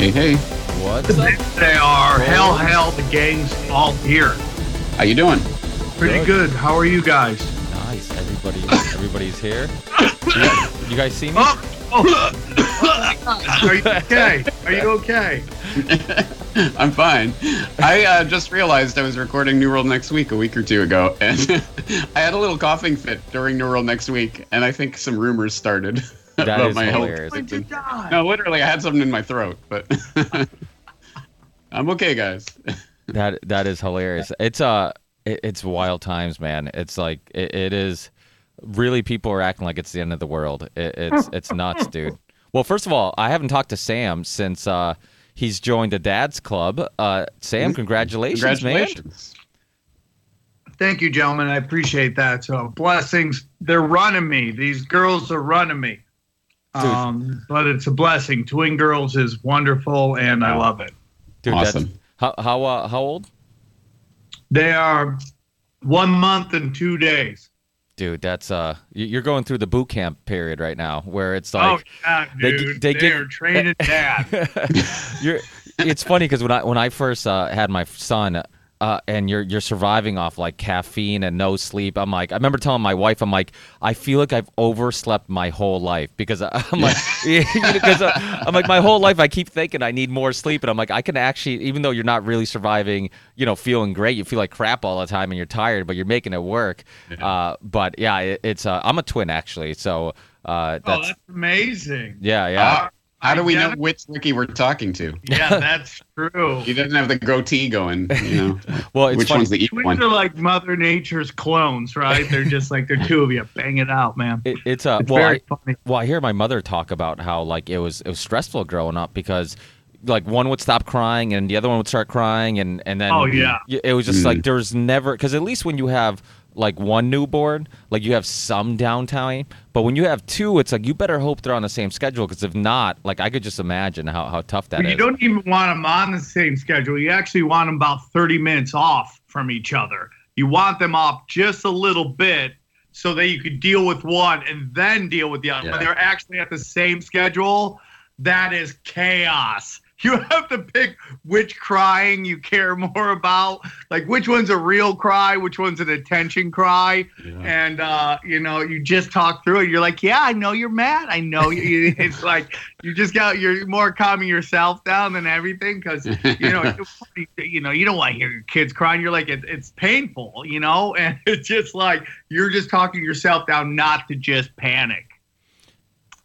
Hey, hey. What's up? They are. Hell, hell, the gang's all here. How you doing? Pretty Good. good. How are you guys? Nice. Everybody, everybody's here. You guys, you guys see me? Oh, oh. are you okay? Are you okay? I'm fine. I uh, just realized I was recording New World Next Week a week or two ago, and I had a little coughing fit during New World Next Week, and I think some rumors started That about is my health. hilarious. When did you die? No, literally, I had something in my throat, but I'm okay, guys. That that is hilarious. It's uh, it, it's wild times, man. It's like it, it is. Really, people are acting like it's the end of the world. It, it's it's nuts, dude. Well, first of all, I haven't talked to Sam since uh, he's joined the Dad's Club. Uh, Sam, congratulations, man. Congratulations. Thank you, gentlemen. I appreciate that. So blessings. They're running me. These girls are running me. Dude. Um, but it's a blessing. Twin girls is wonderful, and I love it. Dude, Awesome. That's, how how uh, how old? They are one month and two days. Dude, that's uh, you're going through the boot camp period right now, where it's like, oh like yeah, they gi- dude. they They, give- are training dad. you're it's funny because when I when I first uh, had my son, uh, and you're you're surviving off like caffeine and no sleep. I'm like, I remember telling my wife, I'm like, I feel like I've overslept my whole life because I'm like, because uh, I'm like my whole life I keep thinking I need more sleep, and I'm like, I can actually, even though you're not really surviving, you know, feeling great, you feel like crap all the time and you're tired, but you're making it work. Uh, but yeah, it, it's uh, I'm a twin actually, so uh, oh, that's that's amazing. yeah, yeah. How do we know which Ricky we're talking to? Yeah, that's true. He doesn't have the goatee going, you know. well, it's which funny. one's the evil Twins one? are like Mother Nature's clones, right? They're just like they're two of you. Bang it out, man. It, it's uh, It's well, very I, funny. Well, I hear my mother talk about how like it was it was stressful growing up because like one would stop crying and the other one would start crying and and then Oh, yeah. it was just Mm. like there's never because at least when you have like one newborn like you have some downtime but when you have two it's like you better hope they're on the same schedule because if not like I could just imagine how, how tough that is. you don't even want them on the same schedule. You actually want them about 30 minutes off from each other. You want them off just a little bit so that you could deal with one and then deal with the other. Yeah. When they're actually at the same schedule, that is chaos. You have to pick which crying you care more about, like which one's a real cry, which one's an attention cry, and uh, you know you just talk through it. You're like, yeah, I know you're mad. I know you. It's like you just got you're more calming yourself down than everything because you know you, you know you don't want to hear your kids crying. You're like it, it's painful, you know, and it's just like you're just talking yourself down not to just panic.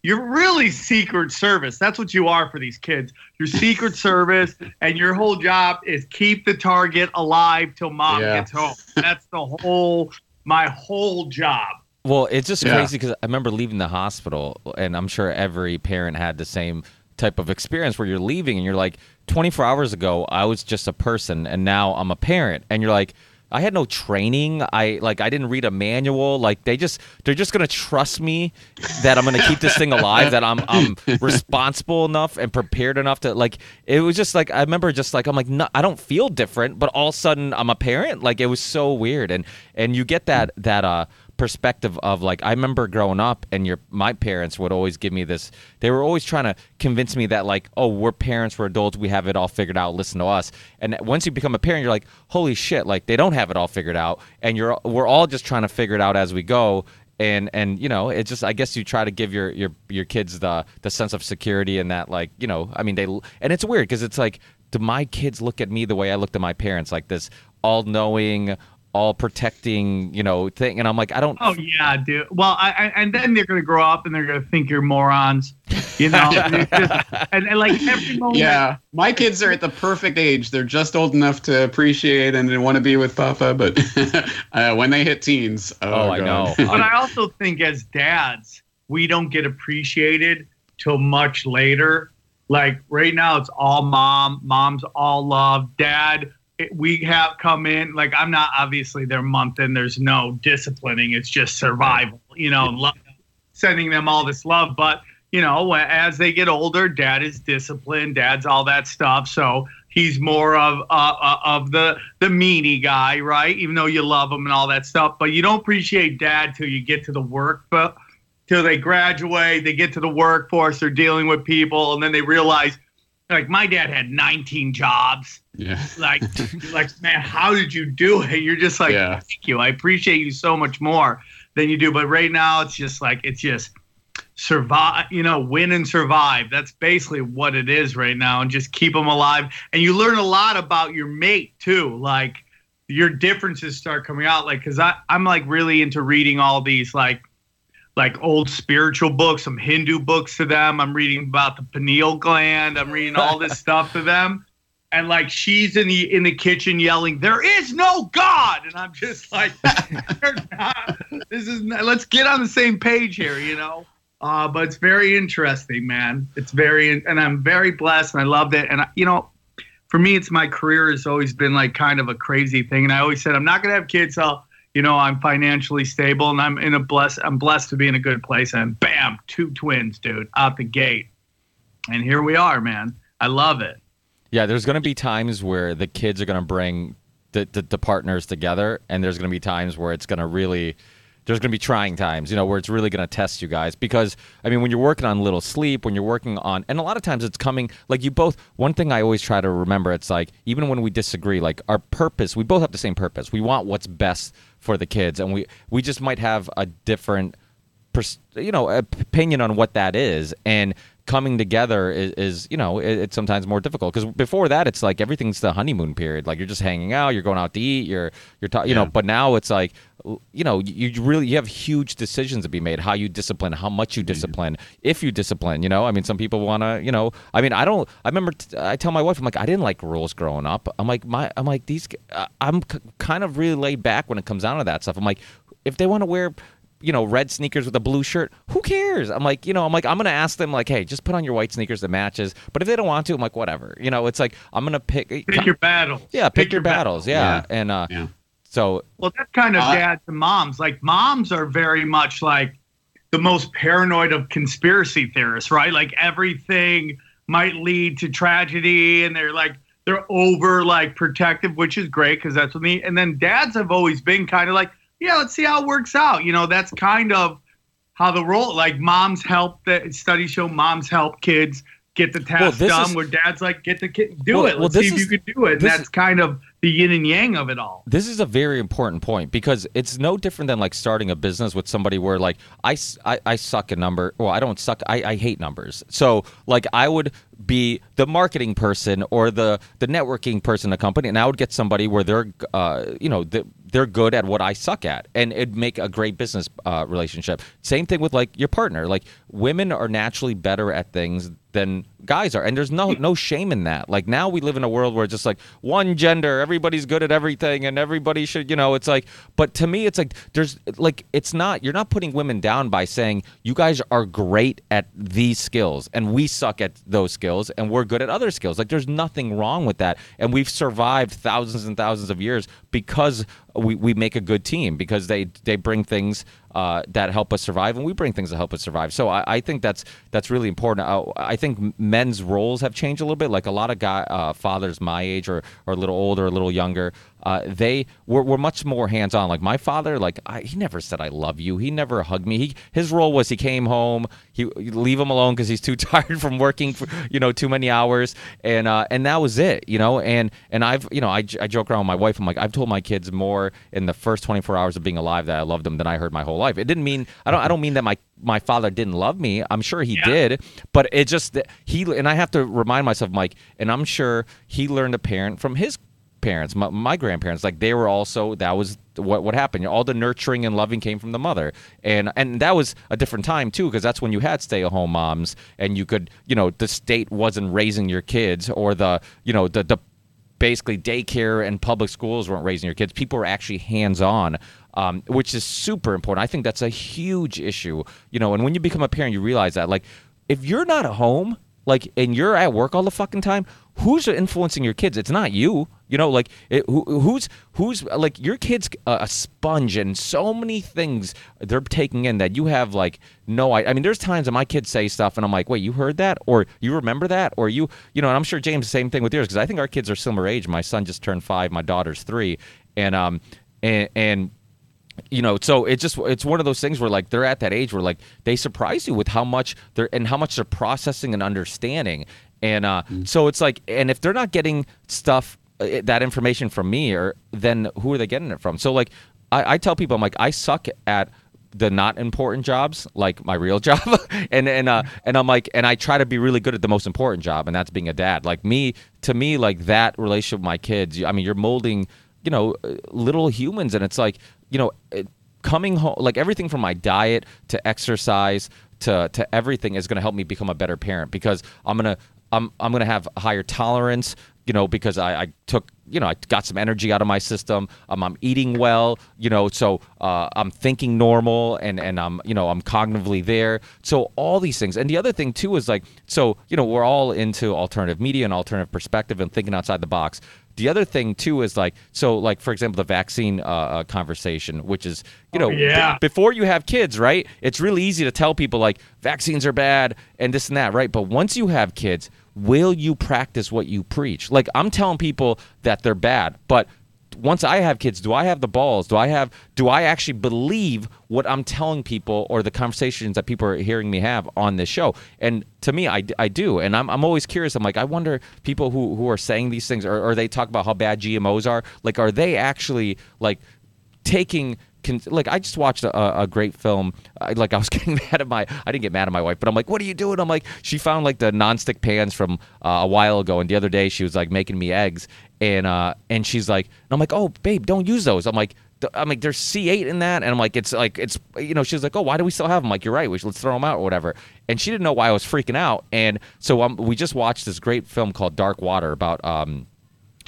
You're really secret service. That's what you are for these kids. You're secret service, and your whole job is keep the target alive till mom Yeah. gets home. That's the whole my whole job. Well, it's just Yeah. crazy because I remember leaving the hospital, and I'm sure every parent had the same type of experience where you're leaving and you're like, 24 hours ago, I was just a person, and now I'm a parent, and you're like. I had no training. I like I didn't read a manual. Like they just they're just gonna trust me that I'm gonna keep this thing alive. That I'm I'm responsible enough and prepared enough to like. It was just like I remember just like I'm like no, I don't feel different, but all of a sudden I'm a parent. Like it was so weird, and and you get that that uh perspective of like I remember growing up and your my parents would always give me this they were always trying to convince me that like oh we're parents we're adults we have it all figured out listen to us. And once you become a parent you're like holy shit like they don't have it all figured out. And you're we're all just trying to figure it out as we go. And and you know it's just I guess you try to give your your your kids the the sense of security and that like you know I mean they and it's weird because it's like do my kids look at me the way I looked at my parents? Like this all knowing all protecting, you know, thing. And I'm like, I don't. Oh yeah, dude. Well, I, I and then they're gonna grow up and they're gonna think you're morons, you know. and, just- and, and, like every moment. Yeah, my kids are at the perfect age. They're just old enough to appreciate and want to be with Papa, but uh, when they hit teens, oh, Oh, I God. know. But I also think as dads, we don't get appreciated till much later. Like right now, it's all mom. Mom's all love. Dad, it, we have come in. Like I'm not obviously their month and There's no disciplining. It's just survival. You know, love, sending them all this love. But you know, as they get older, dad is disciplined. Dad's all that stuff. So he's more of uh, uh, of the the meanie guy, right? Even though you love him and all that stuff, but you don't appreciate dad till you get to the work, but till they graduate, they get to the workforce, they're dealing with people, and then they realize like my dad had 19 jobs. Yeah. Like, like man, how did you do it? You're just like, Yeah. thank you. I appreciate you so much more than you do. But right now, it's just like it's just survive. You know, win and survive. That's basically what it is right now, and just keep them alive. And you learn a lot about your mate too. Like your differences start coming out. Like, cause I I'm like really into reading all these like like old spiritual books, some Hindu books to them. I'm reading about the pineal gland. I'm reading all this stuff to them. And like she's in the in the kitchen yelling, "There is no God," and I'm just like, not- "This is not, let's get on the same page here," you know. Uh, but it's very interesting, man. It's very, and I'm very blessed, and I loved it. And I, you know, for me, it's my career has always been like kind of a crazy thing. And I always said, I'm not gonna have kids till you know I'm financially stable, and I'm in a blessed, I'm blessed to be in a good place. And bam, two twins, dude, out the gate. And here we are, man. I love it. Yeah, there's going to be times where the kids are going to bring the, the, the partners together, and there's going to be times where it's going to really, there's going to be trying times, you know, where it's really going to test you guys. Because, I mean, when you're working on little sleep, when you're working on, and a lot of times it's coming, like you both, one thing I always try to remember, it's like, even when we disagree, like our purpose, we both have the same purpose. We want what's best for the kids, and we, we just might have a different pers- you know opinion on what that is and coming together is, is you know it, it's sometimes more difficult because before that it's like everything's the honeymoon period like you're just hanging out you're going out to eat you're you're ta- you know but now it's like you know you, you really you have huge decisions to be made how you discipline how much you discipline if you discipline you know i mean some people want to you know i mean i don't i remember t- i tell my wife i'm like i didn't like rules growing up i'm like my i'm like these uh, i'm c- kind of really laid back when it comes down to that stuff i'm like if they want to wear you know, red sneakers with a blue shirt. Who cares? I'm like, you know, I'm like, I'm gonna ask them like, hey, just put on your white sneakers that matches. But if they don't want to, I'm like, whatever. You know, it's like I'm gonna pick. Pick your battles. yeah, pick, your battles. Yeah, Yeah. and uh, Yeah. So Well, that's kind of Uh, dads and moms. Like moms are very much like the most paranoid of conspiracy theorists, right? Like everything might lead to tragedy, and they're like they're over like protective, which is great because that's what me. And then dads have always been kind of like, yeah, let's see how it works out. You know, that's kind of how the role. Like moms help. The studies show moms help kids get the task this done. is- where dads like get the kid do Well- it. Let's this see if is- you could do it. And this that's kind of the yin and yang of it all. this is a very important point because it's no different than like starting a business with somebody where like I, I, I suck at number well I don't suck I, I hate numbers so like I would be the marketing person or the the networking person in a company and I would get somebody where they're uh, you know th- they're good at what I suck at and it'd make a great business uh, relationship. Same thing with like your partner. Like women are naturally better at things than guys are and there's no no shame in that. Like now we live in a world where it's just like one gender everybody's good at everything and everybody should you know it's like but to me it's like there's like it's not you're not putting women down by saying you guys are great at these skills and we suck at those skills and we're good at other skills. Like there's nothing wrong with that and we've survived thousands and thousands of years because we, we make a good team because they they bring things uh, that help us survive, and we bring things that help us survive. So I, I think that's that's really important. Uh, I think men's roles have changed a little bit. Like a lot of guy uh, fathers my age or or a little older, a little younger, uh, they were, were much more hands on. Like my father, like I, he never said I love you. He never hugged me. He his role was he came home, he leave him alone because he's too tired from working, for, you know, too many hours, and uh, and that was it, you know. And and I've you know I, I joke around with my wife. I'm like I've told my kids more in the first 24 hours of being alive that I loved them than I heard my whole life. It didn't mean I don't I don't mean that my my father didn't love me. I'm sure he Yeah. did, but it just he and I have to remind myself, Mike, and I'm sure he learned a parent from his parents, my, my grandparents. Like they were also that was what what happened. All the nurturing and loving came from the mother, and and that was a different time too, because that's when you had stay at home moms, and you could you know the state wasn't raising your kids, or the you know the the basically daycare and public schools weren't raising your kids. People were actually hands on. Um, which is super important. I think that's a huge issue, you know. And when you become a parent, you realize that, like, if you're not at home, like, and you're at work all the fucking time, who's influencing your kids? It's not you, you know. Like, it, who, who's who's like your kids a, sponge and so many things they're taking in that you have like no. I, I mean, there's times that my kids say stuff and I'm like, wait, you heard that, or you remember that, or you, you know. And I'm sure James, the same thing with yours because I think our kids are similar age. My son just turned five, my daughter's three, and um, and and you know so it's just it's one of those things where like they're at that age where like they surprise you with how much they're and how much they're processing and understanding And uh, so it's like, and if they're not getting stuff, that information from me, or then who are they getting it from? So like, I, I tell people, I'm like, I suck at the not important jobs, like my real job, and and uh, and I'm like, and I try to be really good at the most important job, and that's being a dad. Like me, to me, like that relationship with my kids. I mean, you're molding, you know, uh, little humans, and it's like, you know, coming home, like everything from my diet to exercise to to everything is going to help me become a better parent because I'm gonna I'm I'm gonna have higher tolerance you know, because I, I, took, you know, I got some energy out of my system. Um, I'm eating well, you know, so uh, I'm thinking normal and, and I'm, you know, I'm cognitively there. So all these things. And the other thing too is like, so, you know, we're all into alternative media and alternative perspective and thinking outside the box. The other thing too is like, so like, for example, the vaccine uh, uh, conversation, which is, you know, oh, yeah. b- before you have kids, right? It's really easy to tell people like vaccines are bad and this and that, right? But once you have kids, will you practice what you preach? Like I'm telling people that they're bad, but once I have kids, do I have the balls? Do I have do I actually believe what I'm telling people or the conversations that people are hearing me have on this show? And to me, I, I do. And I'm, I'm always curious. I'm like, I wonder people who, who are saying these things or, or they talk about how bad GMOs are, like, are they actually like taking can, like I just watched a, a great film. I, like I was getting mad at my, I didn't get mad at my wife, but I'm like, what are you doing? I'm like, she found like the nonstick pans from uh, a while ago, and the other day she was like making me eggs, and uh, and she's like, and I'm like, oh babe, don't use those. I'm like. I'm like, there's C8 in that, and I'm like, it's like, it's, you know, she's like, oh, why do we still have them? I'm like, you're right, we should let's throw them out or whatever. And she didn't know why I was freaking out, and so um, we just watched this great film called Dark Water about um,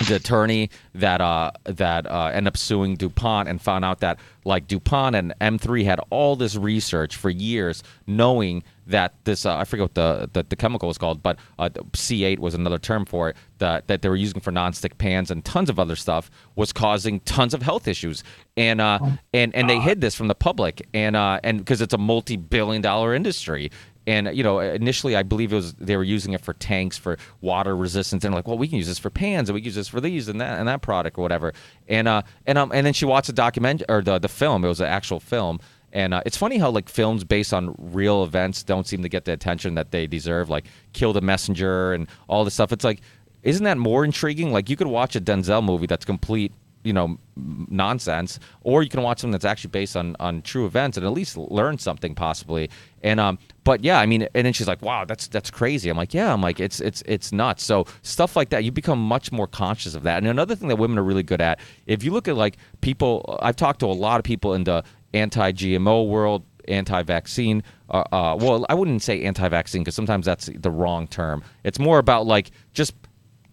the attorney that uh, that uh, ended up suing DuPont and found out that like DuPont and M3 had all this research for years, knowing that this uh, I forget what the, the, the chemical was called, but uh, C8 was another term for it that that they were using for nonstick pans and tons of other stuff was causing tons of health issues, and uh, oh, and and they hid this from the public, and uh, and because it's a multi billion dollar industry, and you know, initially I believe it was they were using it for tanks for water resistance, and like, well, we can use this for pans, and we can use this for these and that and that product or whatever. And uh, and um, and then she watched the document or the the film. It was an actual film. And uh, it's funny how like films based on real events don't seem to get the attention that they deserve, like Kill the Messenger and all this stuff. It's like, isn't that more intriguing? Like you could watch a Denzel movie that's complete you know nonsense or you can watch something that's actually based on on true events and at least learn something possibly. And um but yeah i mean and then she's like wow that's that's crazy. I'm like yeah. I'm like it's it's it's nuts. So stuff like that you become much more conscious of that. And another thing that women are really good at if you look at like people i've talked to a lot of people in the anti-gmo world anti-vaccine uh, uh, well i wouldn't say anti-vaccine because sometimes that's the wrong term. It's more about like just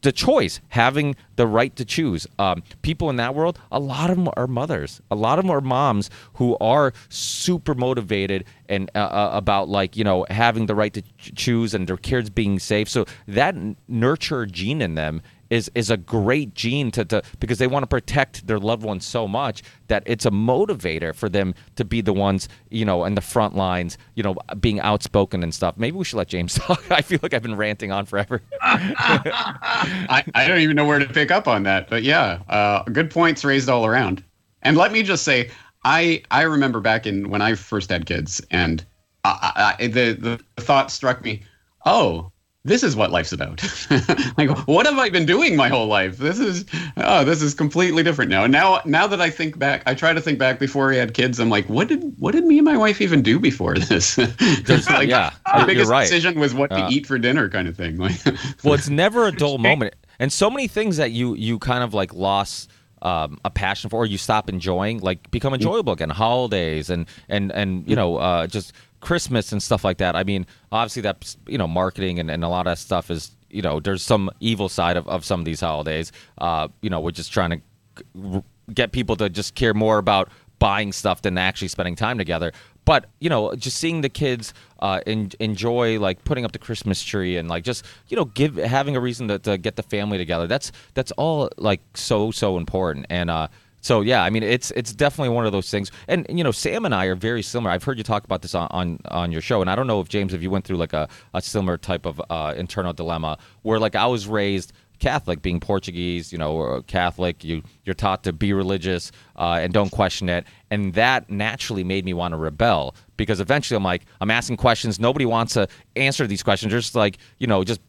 the choice, having the right to choose. Um, people in that world, a lot of them are mothers. A lot of them are moms who are super motivated and uh, uh about like you know having the right to ch- choose and their kids being safe. So that nurture gene in them is is a great gene to, to because they want to protect their loved ones so much that it's a motivator for them to be the ones you know in the front lines you know being outspoken and stuff. Maybe we should let james talk. I feel like i've been ranting on forever. I, I don't even know where to pick up on that but yeah uh, good points raised all around. And let me just say i i remember back in when i first had kids and I, I, the the thought struck me oh this is what life's about. like, what have I been doing my whole life? This is, oh, this is completely different now. And now, now that I think back, I try to think back before we had kids. I'm like, what did, what did me and my wife even do before this? Just like, yeah, our biggest right. decision was what uh, to eat for dinner, kind of thing. well, it's never a dull moment, and so many things that you you kind of like lost. Um, a passion for, or you stop enjoying, like become enjoyable again. Holidays and and and you know, uh, just Christmas and stuff like that. I mean, obviously that's you know marketing and, and a lot of stuff is you know there's some evil side of, of some of these holidays. Uh, you know, we're just trying to get people to just care more about buying stuff than actually spending time together. But you know, just seeing the kids uh, enjoy like putting up the Christmas tree and like just you know give having a reason to, to get the family together. That's that's all like so so important. And uh, so yeah, I mean it's it's definitely one of those things. And you know, Sam and I are very similar. I've heard you talk about this on on, on your show, and I don't know if James, if you went through like a, a similar type of uh, internal dilemma where like I was raised Catholic, being Portuguese, you know, Catholic, you you're taught to be religious uh, and don't question it, and that naturally made me want to rebel because eventually I'm like I'm asking questions, nobody wants to answer these questions, just like you know, just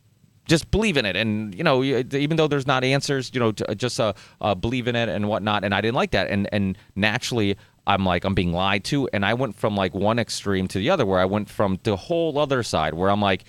just believe in it and you know even though there's not answers you know just uh, uh, believe in it and whatnot and i didn't like that and and naturally i'm like i'm being lied to and i went from like one extreme to the other where i went from the whole other side where i'm like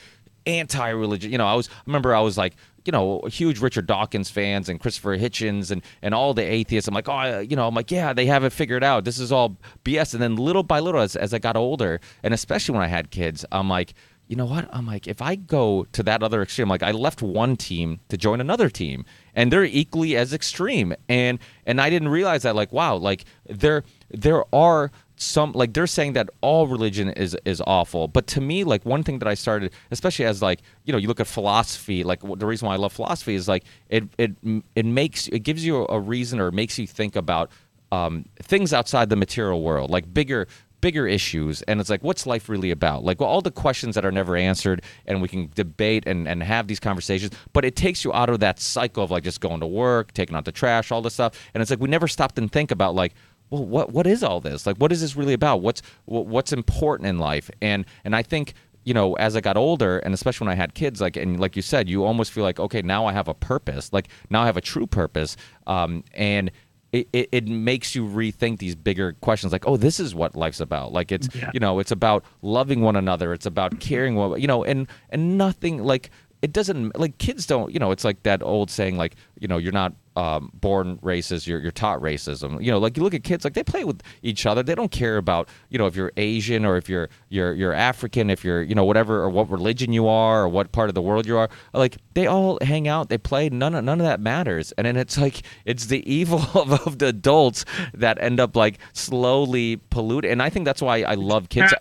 anti-religion you know i was I remember i was like you know, huge Richard Dawkins fans and Christopher Hitchens and, and all the atheists. I'm like, oh, you know, I'm like, yeah, they have it figured out. This is all BS. And then little by little, as, as I got older, and especially when I had kids, I'm like, you know what? I'm like, if I go to that other extreme, like I left one team to join another team, and they're equally as extreme, and and I didn't realize that. Like, wow, like there there are some like they're saying that all religion is is awful but to me like one thing that i started especially as like you know you look at philosophy like the reason why i love philosophy is like it it it makes it gives you a reason or makes you think about um, things outside the material world like bigger bigger issues and it's like what's life really about like well, all the questions that are never answered and we can debate and, and have these conversations but it takes you out of that cycle of like just going to work taking out the trash all this stuff and it's like we never stopped and think about like well, what what is all this? Like, what is this really about? What's what's important in life? And and I think you know, as I got older, and especially when I had kids, like and like you said, you almost feel like, okay, now I have a purpose. Like now I have a true purpose, um, and it, it, it, makes you rethink these bigger questions like oh this is what life's about. Like it's yeah. you know it's about loving one another. It's about mm-hmm. caring what you know and and nothing like it doesn't like kids don't you know it's like that old saying like you know you're not um, born racist, you're, you're taught racism. You know, like you look at kids, like they play with each other. They don't care about, you know, if you're Asian or if you're you're you're African, if you're, you know, whatever or what religion you are or what part of the world you are. Like they all hang out, they play. None of none of that matters. And then it's like it's the evil of, of the adults that end up like slowly polluting. And I think that's why I love kids.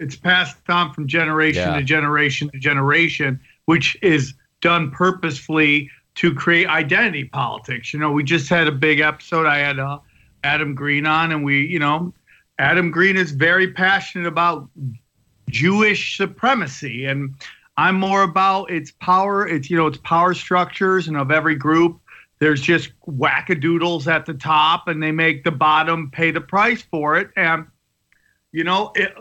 It's passed on from generation yeah. to generation to generation, which is done purposefully to create identity politics. You know, we just had a big episode. I had uh, Adam Green on, and we, you know, Adam Green is very passionate about Jewish supremacy, and I'm more about its power. It's you know, its power structures, and of every group, there's just wackadoodles at the top, and they make the bottom pay the price for it. And you know, it,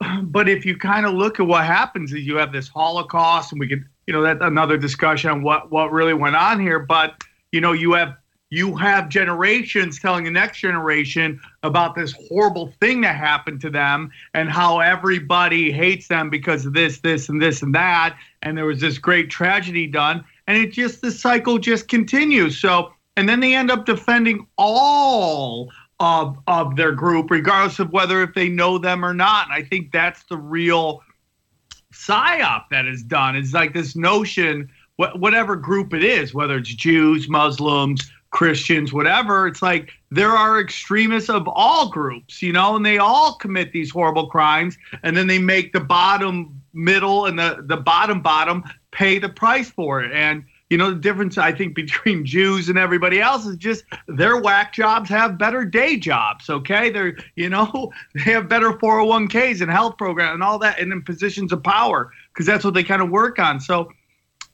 but if you kind of look at what happens, is you have this Holocaust, and we could you know that's another discussion on what what really went on here. But you know you have you have generations telling the next generation about this horrible thing that happened to them and how everybody hates them because of this this and this and that. And there was this great tragedy done. And it just the cycle just continues. So and then they end up defending all of of their group regardless of whether if they know them or not. And i think that's the real psyop that is done. It's like this notion, wh- whatever group it is, whether it's Jews, Muslims, Christians, whatever, it's like there are extremists of all groups, you know, and they all commit these horrible crimes, and then they make the bottom middle and the, the bottom bottom pay the price for it. And you know, the difference I think between Jews and everybody else is just their whack jobs have better day jobs. Okay, they're you know they have better 401ks and health program and all that, and in positions of power because that's what they kind of work on. So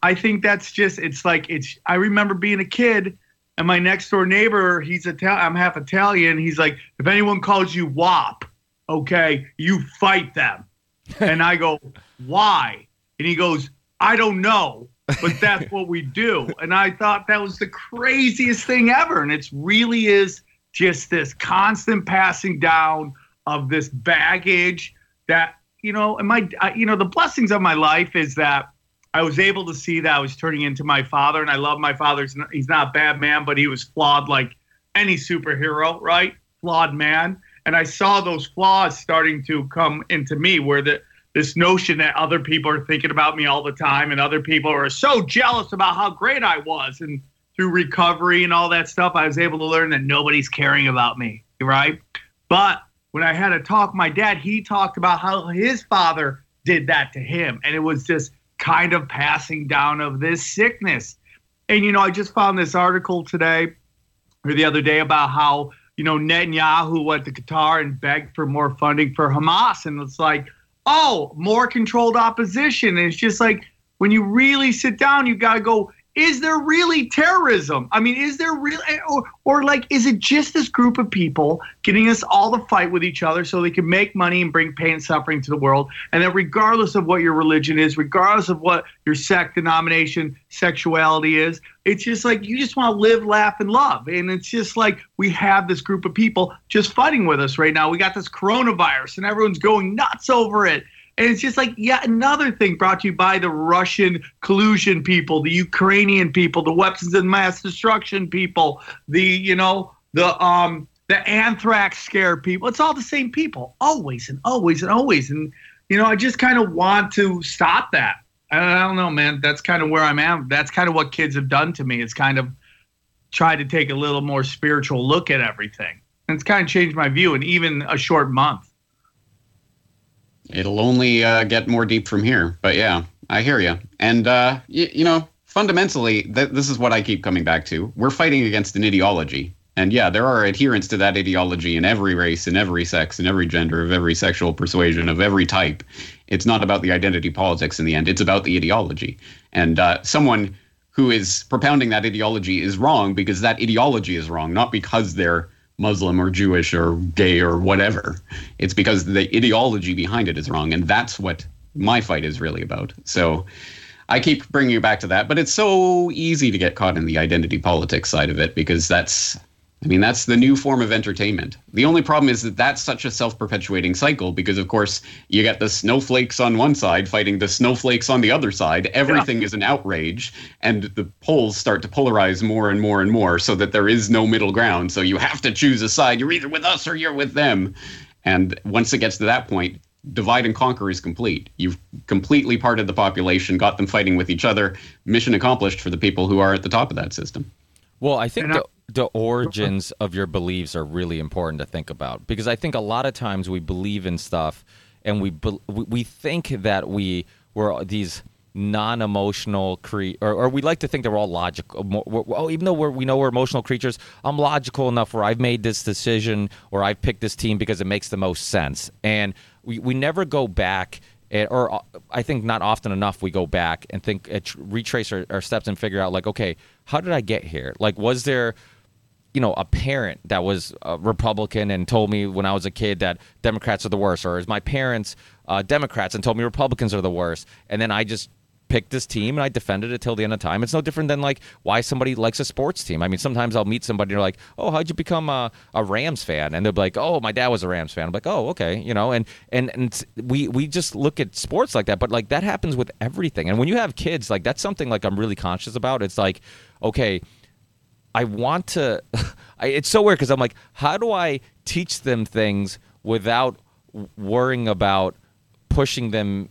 I think that's just it's like it's. I remember being a kid. And my next door neighbor, he's Italian. I'm half Italian. He's like, if anyone calls you WOP, okay, you fight them. and I go, why? And he goes, I don't know but that's what we do. And I thought that was the craziest thing ever. And it really is just this constant passing down of this baggage that, you know, and my, you know, the blessings of my life is that I was able to see that I was turning into my father. And I love my father. He's not a bad man, but he was flawed like any superhero, right? Flawed man. And I saw those flaws starting to come into me where the, this notion that other people are thinking about me all the time and other people are so jealous about how great I was. And through recovery and all that stuff, I was able to learn that nobody's caring about me, right? But when I had a talk, my dad, he talked about how his father did that to him. And it was just kind of passing down of this sickness. And, you know, I just found this article today or the other day about how, you know, Netanyahu went to Qatar and begged for more funding for Hamas. And it's like, oh, more controlled opposition. And it's just like when you really sit down, you got to go is there really terrorism? I mean, is there really, eh, or, or like, is it just this group of people getting us all to fight with each other so they can make money and bring pain and suffering to the world? And that regardless of what your religion is, regardless of what your sect, denomination, sexuality is, it's just like you just want to live, laugh, and love. And it's just like we have this group of people just fighting with us right now. We got this coronavirus and everyone's going nuts over it. And it's just like, yeah, another thing brought to you by the Russian collusion people, the Ukrainian people, the weapons of mass destruction people, the, you know, the um the anthrax scare people. It's all the same people, always and always and always. And you know, I just kind of want to stop that. I don't know, man. That's kind of where I'm at. That's kind of what kids have done to me. It's kind of try to take a little more spiritual look at everything. And it's kind of changed my view in even a short month. It'll only uh, get more deep from here. But yeah, I hear you. And, uh, y- you know, fundamentally, th- this is what I keep coming back to. We're fighting against an ideology. And yeah, there are adherents to that ideology in every race, in every sex, in every gender, of every sexual persuasion, of every type. It's not about the identity politics in the end, it's about the ideology. And uh, someone who is propounding that ideology is wrong because that ideology is wrong, not because they're Muslim or Jewish or gay or whatever. It's because the ideology behind it is wrong. And that's what my fight is really about. So I keep bringing you back to that, but it's so easy to get caught in the identity politics side of it because that's I mean, that's the new form of entertainment. The only problem is that that's such a self perpetuating cycle because, of course, you get the snowflakes on one side fighting the snowflakes on the other side. Everything yeah. is an outrage, and the polls start to polarize more and more and more so that there is no middle ground. So you have to choose a side. You're either with us or you're with them. And once it gets to that point, divide and conquer is complete. You've completely parted the population, got them fighting with each other. Mission accomplished for the people who are at the top of that system. Well, I think the, the origins of your beliefs are really important to think about. Because I think a lot of times we believe in stuff and we we think that we were these non-emotional cre- or, or we like to think they're all logical oh even though we're, we know we're emotional creatures i'm logical enough where i've made this decision or i've picked this team because it makes the most sense. And we, we never go back it, or uh, I think not often enough we go back and think uh, retrace our, our, steps and figure out like okay how did I get here? Like was there you know a parent that was a Republican and told me when I was a kid that Democrats are the worst or is my parents uh, Democrats and told me Republicans are the worst and then I just picked this team and I defended it till the end of time. It's no different than like why somebody likes a sports team. I mean, sometimes I'll meet somebody and they're like, "Oh, how'd you become a, a Rams fan?" And they'll be like, "Oh, my dad was a Rams fan." I'm like, "Oh, okay," you know. And and and we we just look at sports like that, but like that happens with everything. And when you have kids, like that's something like I'm really conscious about. It's like, okay, I want to. I, it's so weird because I'm like, how do I teach them things without worrying about pushing them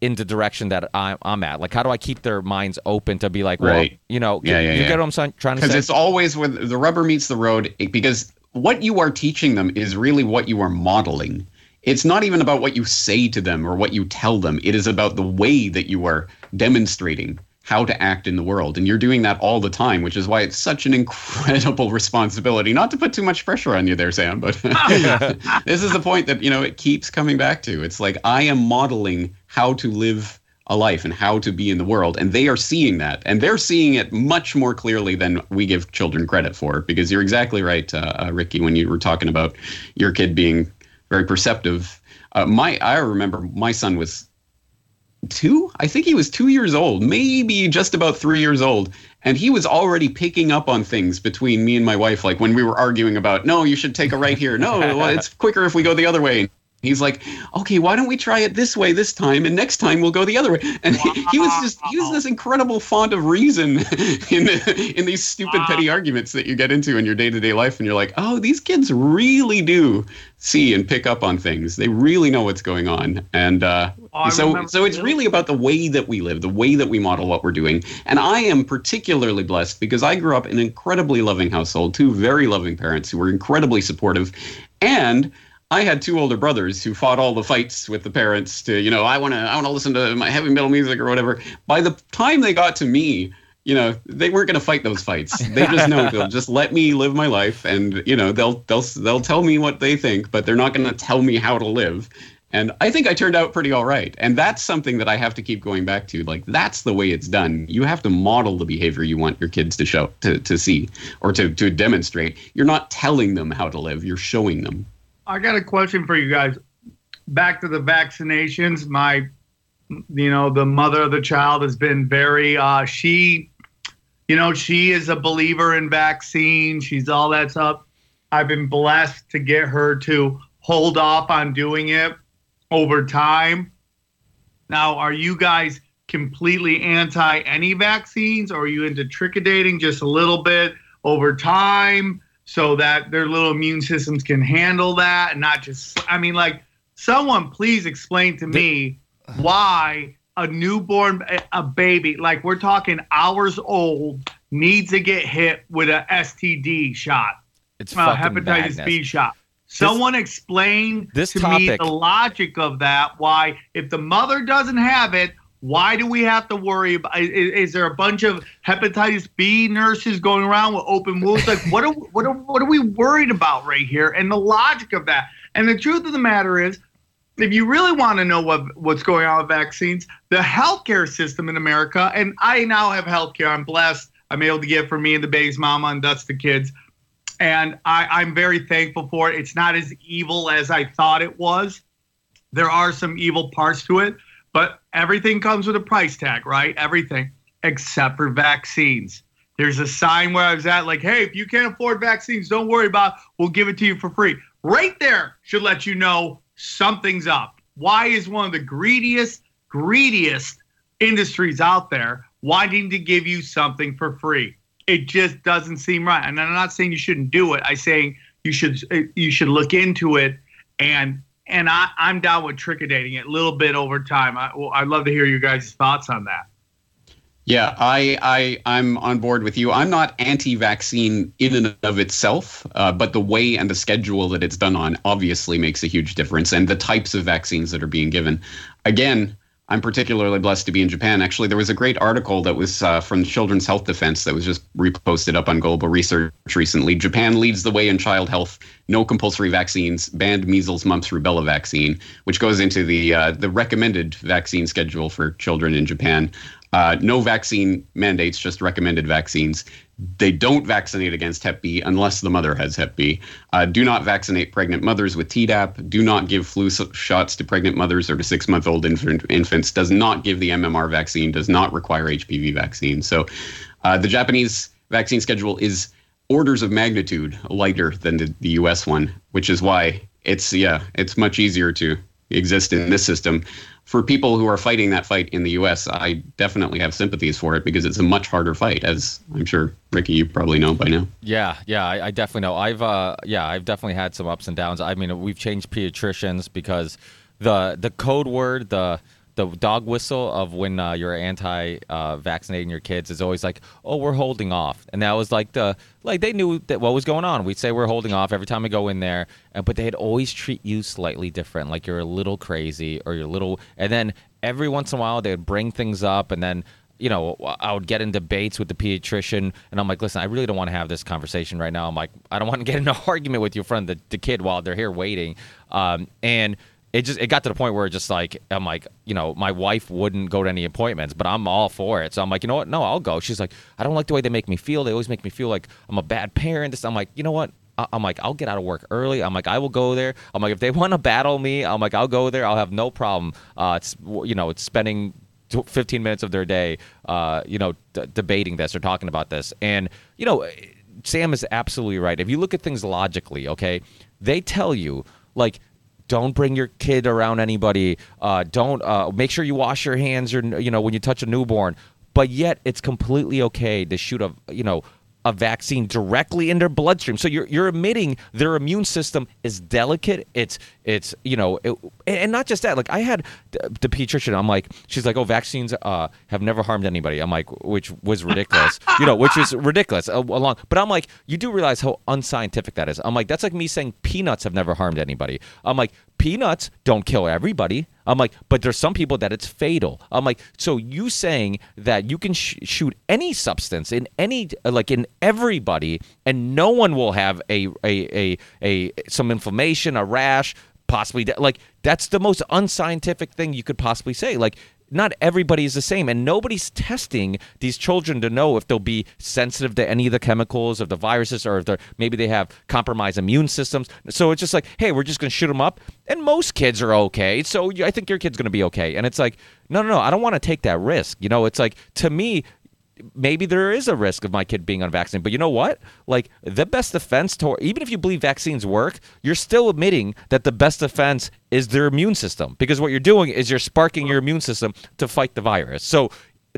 in the direction that I'm, I'm, at? Like, how do I keep their minds open to be like, well, right. you know, yeah, yeah, you yeah. get what I'm trying to say? Because it's always when the rubber meets the road, because what you are teaching them is really what you are modeling. It's not even about what you say to them or what you tell them. It is about the way that you are demonstrating how to act in the world. And you're doing that all the time, which is why it's such an incredible responsibility. Not to put too much pressure on you there, Sam, but this is the point that, you know, it keeps coming back to. It's like I am modeling how to live a life and how to be in the world. And they are seeing that. And they're seeing it much more clearly than we give children credit for. Because you're exactly right, uh, uh, Ricky, when you were talking about your kid being very perceptive. Uh, my I remember my son was two? I think he was two years old maybe just about three years old. And he was already picking up on things between me and my wife like when we were arguing about no you should take a right here. No well, it's quicker if we go the other way He's like, okay, why don't we try it this way this time, and next time we'll go the other way. And wow. he, was just he was this incredible font of reason in the, in these stupid wow. petty arguments that you get into in your day to day life, and you're like, oh, these kids really do see and pick up on things. They really know what's going on, and uh, oh, so so it's really about the way that we live, the way that we model what we're doing. And I am particularly blessed because I grew up in an incredibly loving household, two very loving parents who were incredibly supportive, and I had two older brothers who fought all the fights with the parents to, you know, I want to I want to listen to my heavy metal music or whatever. By the time they got to me, you know, they weren't going to fight those fights. They just know they'll just let me live my life and, you know, they'll they'll they'll tell me what they think, but they're not going to tell me how to live. And I think I turned out pretty all right. And that's something that I have to keep going back to. Like that's the way it's done. You have to model the behavior you want your kids to show to, to see or to, to demonstrate. You're not telling them how to live, you're showing them. I got a question for you guys. Back to the vaccinations. My you know, the mother of the child has been very uh she you know, she is a believer in vaccine. She's all that stuff. I've been blessed to get her to hold off on doing it over time. Now, are you guys completely anti any vaccines, or are you into trichodating just a little bit over time so that their little immune systems can handle that and not just? I mean, like, someone please explain to me why a newborn, a baby, like we're talking hours old, needs to get hit with a STD shot, It's uh, hepatitis madness. B shot. Someone explain this to me the logic of that. Why, if the mother doesn't have it, why do we have to worry about? Is, is there a bunch of hepatitis B nurses going around with open wounds? Like, what are what are what are we worried about right here? And the logic of that. And the truth of the matter is, if you really want to know what what's going on with vaccines, the healthcare system in America, and I now have healthcare. I'm blessed. I'm able to get for me and the baby's mama and that's the kids. And I, I'm very thankful for it. It's not as evil as I thought it was. There are some evil parts to it, but everything comes with a price tag, right? Everything except for vaccines. There's a sign where I was at, like, hey, if you can't afford vaccines, don't worry about it. We'll give it to you for free. Right there should let you know something's up. Why is one of the greediest, greediest industries out there wanting to give you something for free? It just doesn't seem right. And I'm not saying you shouldn't do it. I'm saying you should you should look into it and and I, I'm down with trichodating it a little bit over time. I, well, I'd love to hear you guys' thoughts on that. Yeah, I, I, I'm on board with you. I'm not anti-vaccine in and of itself, uh, but the way and the schedule that it's done on obviously makes a huge difference, and the types of vaccines that are being given. Again, I'm particularly blessed to be in Japan. Actually, there was a great article that was uh, from Children's Health Defense that was just reposted up on Global Research recently. Japan leads the way in child health. No compulsory vaccines. Banned measles, mumps, rubella vaccine, which goes into the uh, the recommended vaccine schedule for children in Japan. Uh, no vaccine mandates, just recommended vaccines. They don't vaccinate against Hep B unless the mother has Hep B. Uh, do not vaccinate pregnant mothers with Tdap. Do not give flu shots to pregnant mothers or to six month old infant, infants. Does not give the MMR vaccine. Does not require HPV vaccine. So uh, the Japanese vaccine schedule is orders of magnitude lighter than the, the US one, which is why it's, yeah, it's much easier to exist in this system. For people who are fighting that fight in the US, I definitely have sympathies for it because it's a much harder fight, as I'm sure, Ricky, you probably know by now. Yeah, yeah, I, I definitely know. I've uh, yeah, I've definitely had some ups and downs. I mean, we've changed pediatricians because the the code word, the the dog whistle of when uh, you're anti uh, vaccinating your kids is always like, oh, we're holding off, and that was like the like they knew that what was going on. We'd say we're holding off every time we go in there, and but they'd always treat you slightly different, like you're a little crazy or you're a little, and then every once in a while they'd bring things up, and then you know, I would get in debates with the pediatrician, and I'm like, listen, I really don't want to have this conversation right now. I'm like, I don't want to get in an argument with you in front of the, the kid while they're here waiting. Um, and it just it got to the point where it just like I'm like, you know, my wife wouldn't go to any appointments, but I'm all for it. So I'm like, you know what? No, I'll go. She's like, I don't like the way they make me feel. They always make me feel like I'm a bad parent. I'm like, you know what? I'm like, I'll get out of work early. I'm like, I will go there. I'm like, if they want to battle me, I'm like, I'll go there. I'll have no problem. Uh, it's you know, it's spending 15 minutes of their day, uh, you know, d- debating this or talking about this. And, you know, Sam is absolutely right. If you look at things logically, okay, they tell you, like, don't bring your kid around anybody. Uh, don't uh, make sure you wash your hands or you know when you touch a newborn. But yet it's completely okay to shoot a you know a vaccine directly in their bloodstream. So you're you're admitting their immune system is delicate. It's it's you know it, and not just that. Like I had the, pediatrician. I'm like she's like oh vaccines uh, have never harmed anybody. I'm like which was ridiculous. you know which is ridiculous. Uh, along but I'm like you do realize how unscientific that is. I'm like that's like me saying peanuts have never harmed anybody. I'm like peanuts don't kill everybody. I'm like, but there's some people that it's fatal. I'm like, so you saying that you can sh- shoot any substance in any, like in everybody, and no one will have a a a, a some inflammation, a rash, possibly die. like that's the most unscientific thing you could possibly say. Like not everybody is the same and nobody's testing these children to know if they'll be sensitive to any of the chemicals of the viruses or if they're maybe they have compromised immune systems. So it's just like hey we're just going to shoot them up and most kids are okay. So i think your kid's going to be okay. And it's like no no no i don't want to take that risk you know? It's like to me maybe there is a risk of my kid being unvaccinated. But you know what? Like the best defense to even if you believe vaccines work, you're still admitting that the best defense is their immune system because what you're doing is you're sparking your immune system to fight the virus. So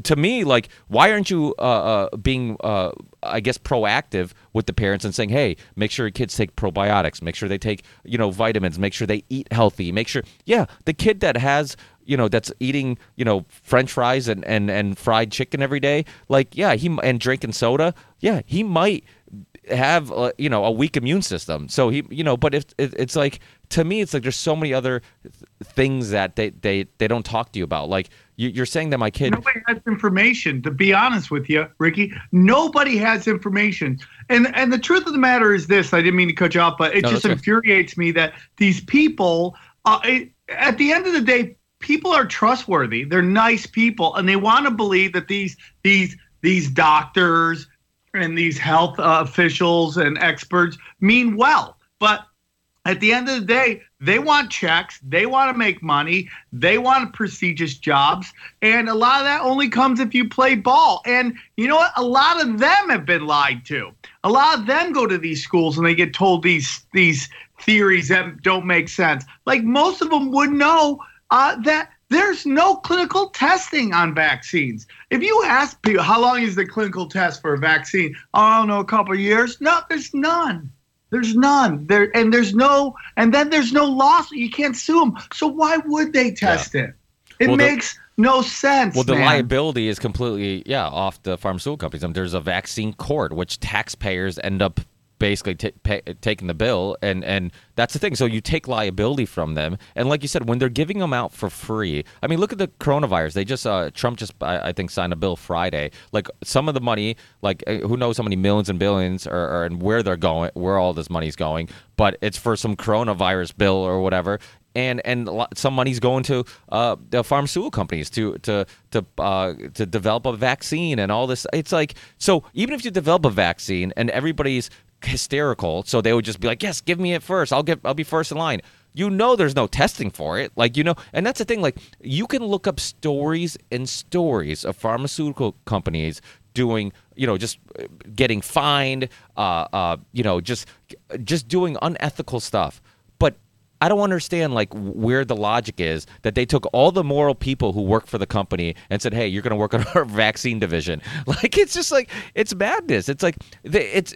to me, like, why aren't you uh, uh, being, uh, I guess, proactive with the parents and saying, hey, make sure your kids take probiotics, make sure they take, you know, vitamins, make sure they eat healthy, make sure, yeah, the kid that has you know that's eating you know french fries and and and fried chicken every day like yeah he and drinking soda yeah he might have uh, you know a weak immune system. So he you know but if it, it's like to me it's like there's so many other things that they they they don't talk to you about. Like you, are saying that my kid nobody has information. To be honest with you ricky nobody has information. And and the truth of the matter is this i didn't mean to cut you off but it no, just infuriates me that these people uh, it, at the end of the day people are trustworthy. They're nice people, and they want to believe that these these these doctors and these health uh, officials and experts mean well. But at the end of the day, they want checks, they want to make money, they want prestigious jobs, and a lot of that only comes if you play ball. And you know what? A lot of them have been lied to. A lot of them go to these schools and they get told these these theories that don't make sense. Like most of them would know uh, that there's no clinical testing on vaccines. If you ask people how long is the clinical test for a vaccine, I don't know, a couple of years. No, there's none. There's none. There and there's no, and then there's no loss. You can't sue them. So why would they test yeah. it? It well, makes the, no sense. Well, the man. liability is completely yeah off the pharmaceutical companies. I mean, there's a vaccine court which taxpayers end up basically t- pay, taking the bill and and that's the thing. So you take liability from them. And like you said when they're giving them out for free i mean look at the coronavirus. They just uh, trump just I, I, think signed a bill friday. Like some of the money like uh, who knows how many millions and billions are, and where they're going where all this money's going but it's for some coronavirus bill or whatever. And and some money's going to uh, the pharmaceutical companies to to to uh, to develop a vaccine and all this. It's like so even if you develop a vaccine and everybody's hysterical, so they would just be like, "Yes, give me it first. I'll get I'll be first in line." You know there's no testing for it. Like, you know, and that's the thing like you can look up stories and stories of pharmaceutical companies doing, you know, just uh, getting fined, uh uh, you know, just just doing unethical stuff. But I don't understand like where the logic is that they took all the moral people who work for the company and said, "Hey, you're going to work on our vaccine division." Like it's just like it's madness. It's like it's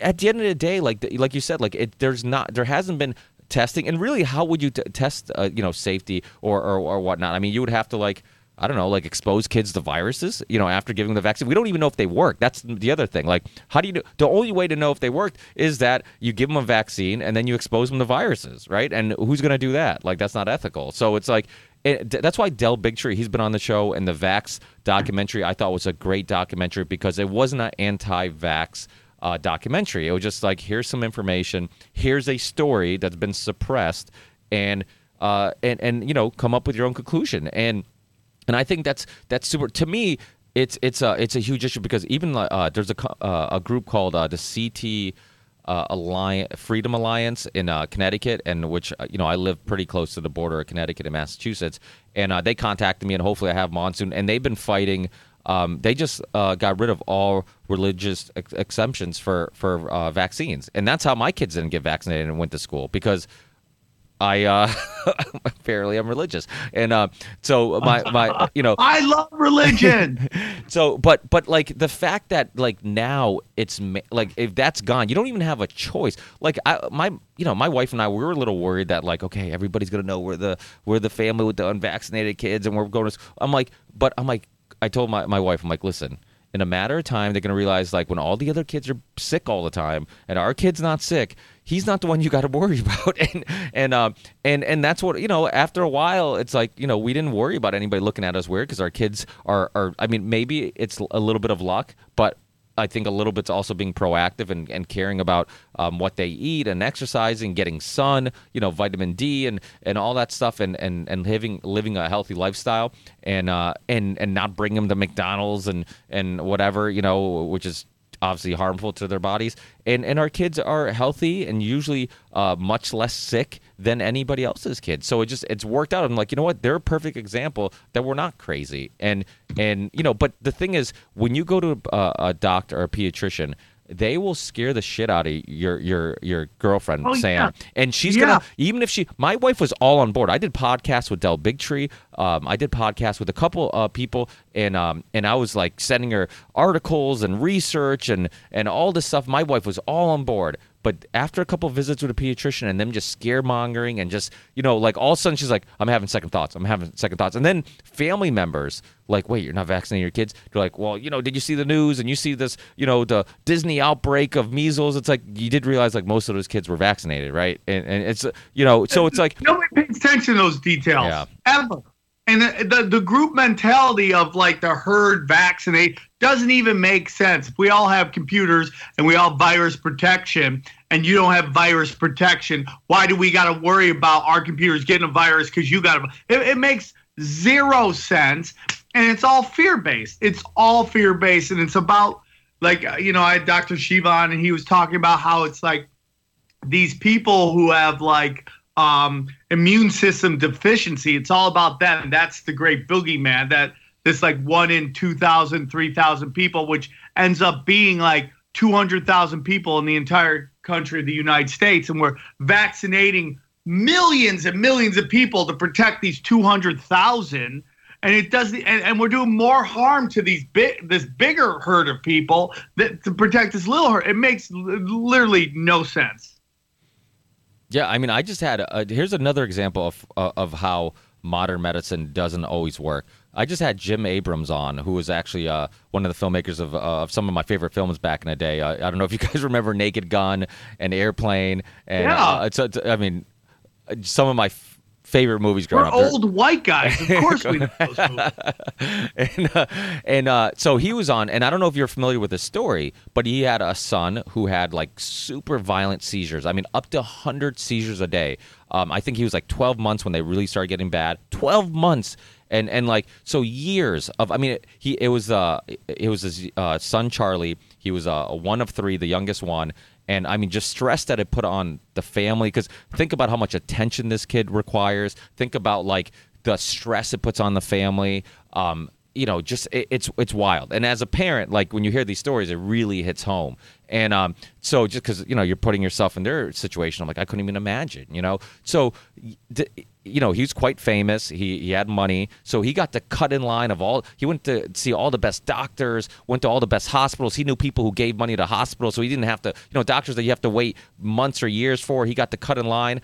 at the end of the day, like like you said, like it, there's not there hasn't been testing, and really, how would you t- test, uh, you know, safety or, or or whatnot? I mean, you would have to like. I don't know, like expose kids to viruses, you know, after giving the vaccine. We don't even know if they work. That's the other thing. Like, how do you know? The only way to know if they worked is that you give them a vaccine and then you expose them to viruses, right? And who's going to do that? Like, that's not ethical. So it's like, it, that's why Del Bigtree, he's been on the show, and the Vax documentary I thought was a great documentary because it wasn't an anti vax uh, documentary. It was just like, here's some information, here's a story that's been suppressed, and uh, and and you know, come up with your own conclusion. And and I think that's that's super. To me, it's it's a it's a huge issue because even uh, there's a uh, a group called uh, the CT. Uh, Alliance, Freedom Alliance in uh, Connecticut, and which uh, you know I live pretty close to the border of Connecticut and Massachusetts, and uh, they contacted me, and hopefully I have monsoon, and they've been fighting um, they just uh, got rid of all religious ex- exemptions for for uh, vaccines, and that's how my kids didn't get vaccinated and went to school because I uh, apparently I'm religious, and uh, so my my you know I love religion. so, but but like the fact that like now it's like if that's gone, you don't even have a choice. Like I my you know my wife and I we were a little worried that like okay everybody's gonna know we're the we're the family with the unvaccinated kids and we're going to. I'm like, but I'm like I told my, my wife, I'm like, listen, in a matter of time, they're going to realize like when all the other kids are sick all the time and our kid's not sick, he's not the one you got to worry about. and and um and and that's what you know. After a while, it's like you know we didn't worry about anybody looking at us weird because our kids are are. I mean, maybe it's a little bit of luck, but I think a little bit's also being proactive and, and caring about um, what they eat and exercising, getting sun, you know, vitamin D and, and all that stuff, and, and, and living living a healthy lifestyle, and uh, and and not bring them to McDonald's and and whatever you know, which is obviously harmful to their bodies. And and our kids are healthy and usually uh, much less sick than anybody else's kids. So it just it's worked out. I'm like, you know what? They're a perfect example that we're not crazy. And and you know, but the thing is, when you go to a, a doctor or a pediatrician, they will scare the shit out of your your your girlfriend Oh, Sam, yeah. and she's Yeah. gonna even if she. My wife was all on board. I did podcasts with Del Bigtree. Um, I did podcasts with a couple uh, people, and um, and I was like sending her articles and research and and all this stuff. My wife was all on board. But after a couple visits with a pediatrician and them just scaremongering and just you know like all of a sudden she's like I'm having second thoughts. I'm having second thoughts. And then family members like wait you're not vaccinating your kids? They're like well you know did you see the news and you see this you know the Disney outbreak of measles? It's like you did realize like most of those kids were vaccinated right? And and it's you know so it's like Nobody pays attention to those details. Yeah. ever. And the, the the group mentality of like the herd vaccinate doesn't even make sense. If we all have computers and we all virus protection, and you don't have virus protection, why do we got to worry about our computers getting a virus because you got? It, it makes zero sense, and it's all fear based. It's all fear based, and it's about like uh, you know I had Dr. Shivan, and he was talking about how it's like these people who have like um, immune system deficiency. It's all about them. That's the great boogeyman. That this like one in 2,000, 3,000 people, which ends up being like 200,000 people in the entire country of the United States, and we're vaccinating millions and millions of people to protect these 200,000 and it does and, and we're doing more harm to these big this bigger herd of people that to protect this little herd it makes literally no sense Yeah, I mean, I just had. A, here's another example of uh, of how modern medicine doesn't always work. I just had Jim Abrahams on, who was actually uh, one of the filmmakers of, uh, of some of my favorite films back in the day. I, I don't know if you guys remember Naked Gun and Airplane, and Yeah. uh, it's, it's, I mean, uh, some of my favorite movies growing we're up. They're- old white guys of course we know those movies. and uh, and uh, so he was on, and I don't know if you're familiar with the story, but he had a son who had like super violent seizures. I mean, up to 100 seizures a day. Um, I think he was like 12 months when they really started getting bad. 12 months. And, and like so years of I mean he it was uh it was his uh, son Charlie he was uh, one of three the youngest one and I mean just stress that it put on the family because think about how much attention this kid requires. Think about like the stress it puts on the family. Um you know just it, it's it's wild. And as a parent like when you hear these stories it really hits home. And um so just because you know you're putting yourself in their situation i'm like i couldn't even imagine you know? So you know he was quite famous he he had money so he got to cut in line of all he went to see all the best doctors went to all the best hospitals he knew people who gave money to hospitals so he didn't have to you know doctors that you have to wait months or years for he got to cut in line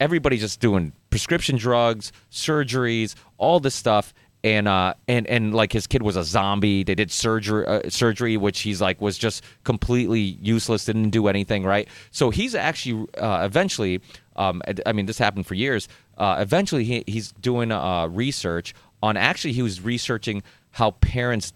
everybody's just doing prescription drugs, surgeries, all this stuff. And uh, and and like his kid was a zombie. They did surgery, uh, surgery, which he's like was just completely useless. Didn't do anything right. So he's actually uh, eventually. Um, I mean, this happened for years. Uh, eventually, he, he's doing uh, research on. Actually, he was researching how parents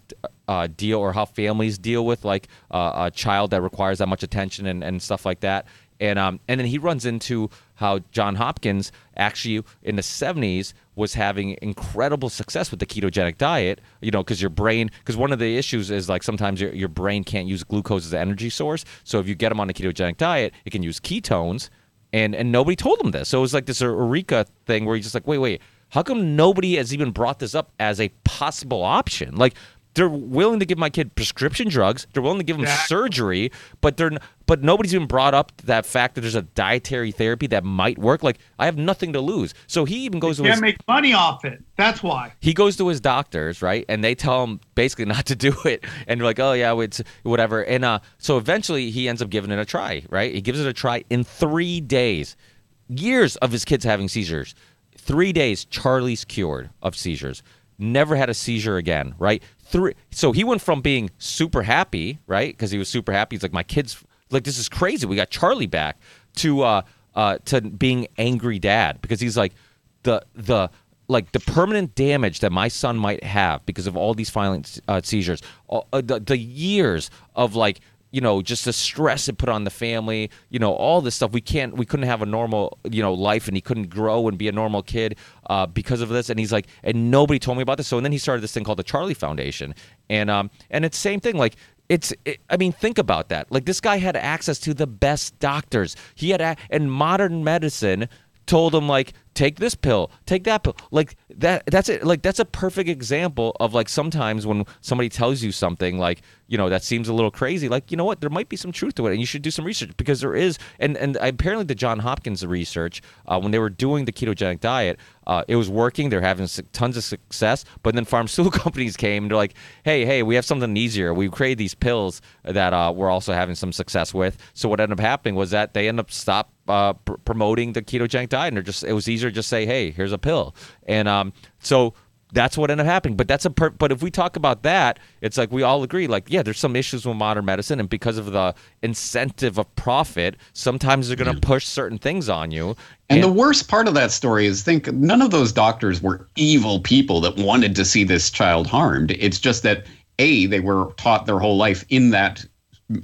uh, deal or how families deal with like uh, a child that requires that much attention and, and stuff like that. And um, and then he runs into how John Hopkins actually in the 70s was having incredible success with the ketogenic diet. You know, because your brain because one of the issues is like sometimes your, your brain can't use glucose as an energy source. So if you get them on a ketogenic diet, it can use ketones. And and nobody told him this. So it was like this eureka thing where he's just like, wait, wait, how come nobody has even brought this up as a possible option? Like they're willing to give my kid prescription drugs. They're willing to give him Exactly. surgery, but they're but nobody's even brought up that fact that there's a dietary therapy that might work. Like I have nothing to lose. So he even goes to can't make money off it that's why he goes to his doctors, right? And they tell him basically not to do it. And they're like, oh, yeah, it's whatever. And uh, so eventually he ends up giving it a try, right? He gives it a try in three days. Years of his kids having seizures. Three days, Charlie's cured of seizures. Never had a seizure again, right? Three. So he went from being super happy, right? Because he was super happy. He's like, my kids, like, this is crazy. We got Charlie back to uh, uh, to being angry dad because he's like, the the like the permanent damage that my son might have because of all these violent uh, seizures, uh, the, the years of like you know just the stress it put on the family you know all this stuff. We can't we couldn't have a normal you know life and he couldn't grow and be a normal kid uh, because of this. And he's like and nobody told me about this. So and then he started this thing called the charlie foundation. And um and it's same thing like it's it, i mean think about that. Like this guy had access to the best doctors. He had a, and modern medicine told him like take this pill take that pill. Like that that's it. Like that's a perfect example of like sometimes when somebody tells you something like you know that seems a little crazy like you know what? There might be some truth to it and you should do some research because there is and and apparently the john hopkins research uh, when they were doing the ketogenic diet uh, it was working they're having tons of success but then pharmaceutical companies came and they're like hey hey we have something easier. We created these pills that uh, we're also having some success with. So what ended up happening was that they ended up stop uh, pr- promoting the ketogenic diet and they're just it was easier to just say hey here's a pill and um, so that's what ended up happening. But that's a per- but if we talk about that, it's like we all agree, like yeah, there's some issues with modern medicine, and because of the incentive of profit, sometimes they're going to push certain things on you. And, and the worst part of that story is think none of those doctors were evil people that wanted to see this child harmed. It's just that a they were taught their whole life in that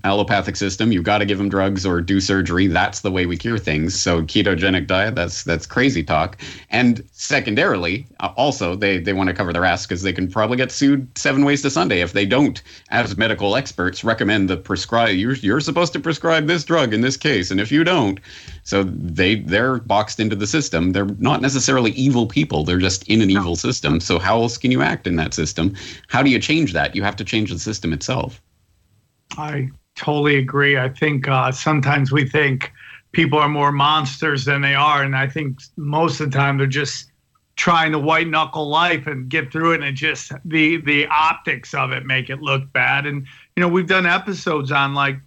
allopathic system you've got to give them drugs or do surgery. That's the way we cure things. So ketogenic diet that's that's crazy talk. And secondarily uh, also they they want to cover their ass because they can probably get sued seven ways to sunday if they don't as medical experts recommend the prescribe you're, you're supposed to prescribe this drug in this case and if you don't so they they're boxed into the system. They're not necessarily evil people they're just in an evil system. So how else can you act in that system? How do you change that? You have to change the system itself I totally agree. I think uh, sometimes we think people are more monsters than they are, and I think most of the time they're just trying to white knuckle life and get through it, and it just the the optics of it make it look bad. And you know, we've done episodes on like.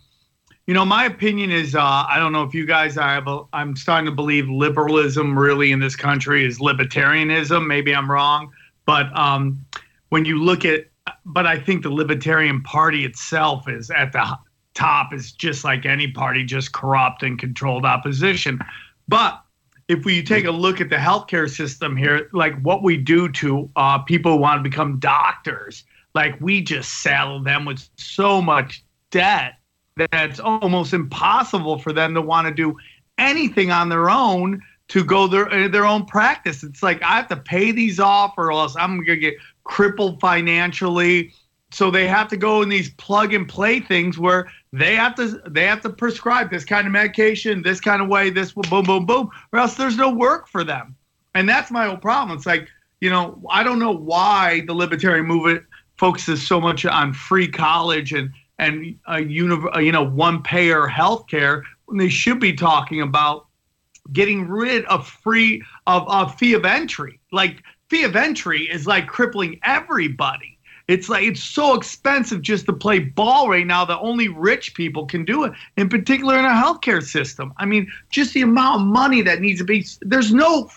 You know, my opinion is uh, I don't know if you guys I have a, I'm starting to believe liberalism really in this country is libertarianism. Maybe I'm wrong, but um, when you look at but I think the Libertarian Party itself is at the top is just like any party, just corrupt and controlled opposition. But if we take a look at the healthcare system here, like what we do to uh, people who want to become doctors, like we just saddle them with so much debt that it's almost impossible for them to want to do anything on their own to go their their own practice. It's like I have to pay these off, or else I'm gonna get crippled financially. So they have to go in these plug and play things where they have to they have to prescribe this kind of medication, this kind of way, this boom, boom, boom, or else there's no work for them. And that's my whole problem. It's like, you know, I don't know why the libertarian movement focuses so much on free college and and a univ- you know one payer health care when they should be talking about getting rid of free of a fee of entry. Like fee of entry is like crippling everybody. It's like it's so expensive just to play ball right now that only rich people can do it, in particular in a healthcare system. I mean, just the amount of money that needs to be there's no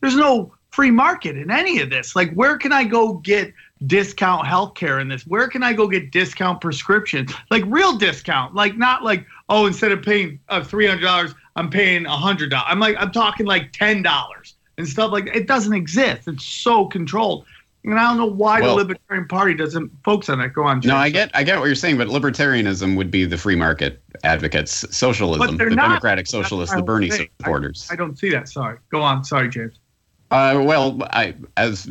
there's no free market in any of this. Like where can I go get discount healthcare in this? Where can I go get discount prescriptions? Like real discount, like not like oh instead of paying uh, $300, I'm paying a $100. I'm like I'm talking like $10 and stuff like that. It doesn't exist. It's so controlled. And I don't know why well, the Libertarian Party doesn't focus on that. Go on, James. No, I get I get what you're saying, but libertarianism would be the free market advocates, socialism, the not. democratic socialists, the Bernie supporters. I, I, don't see that. Sorry. Go on. Sorry, James. Uh, well, I as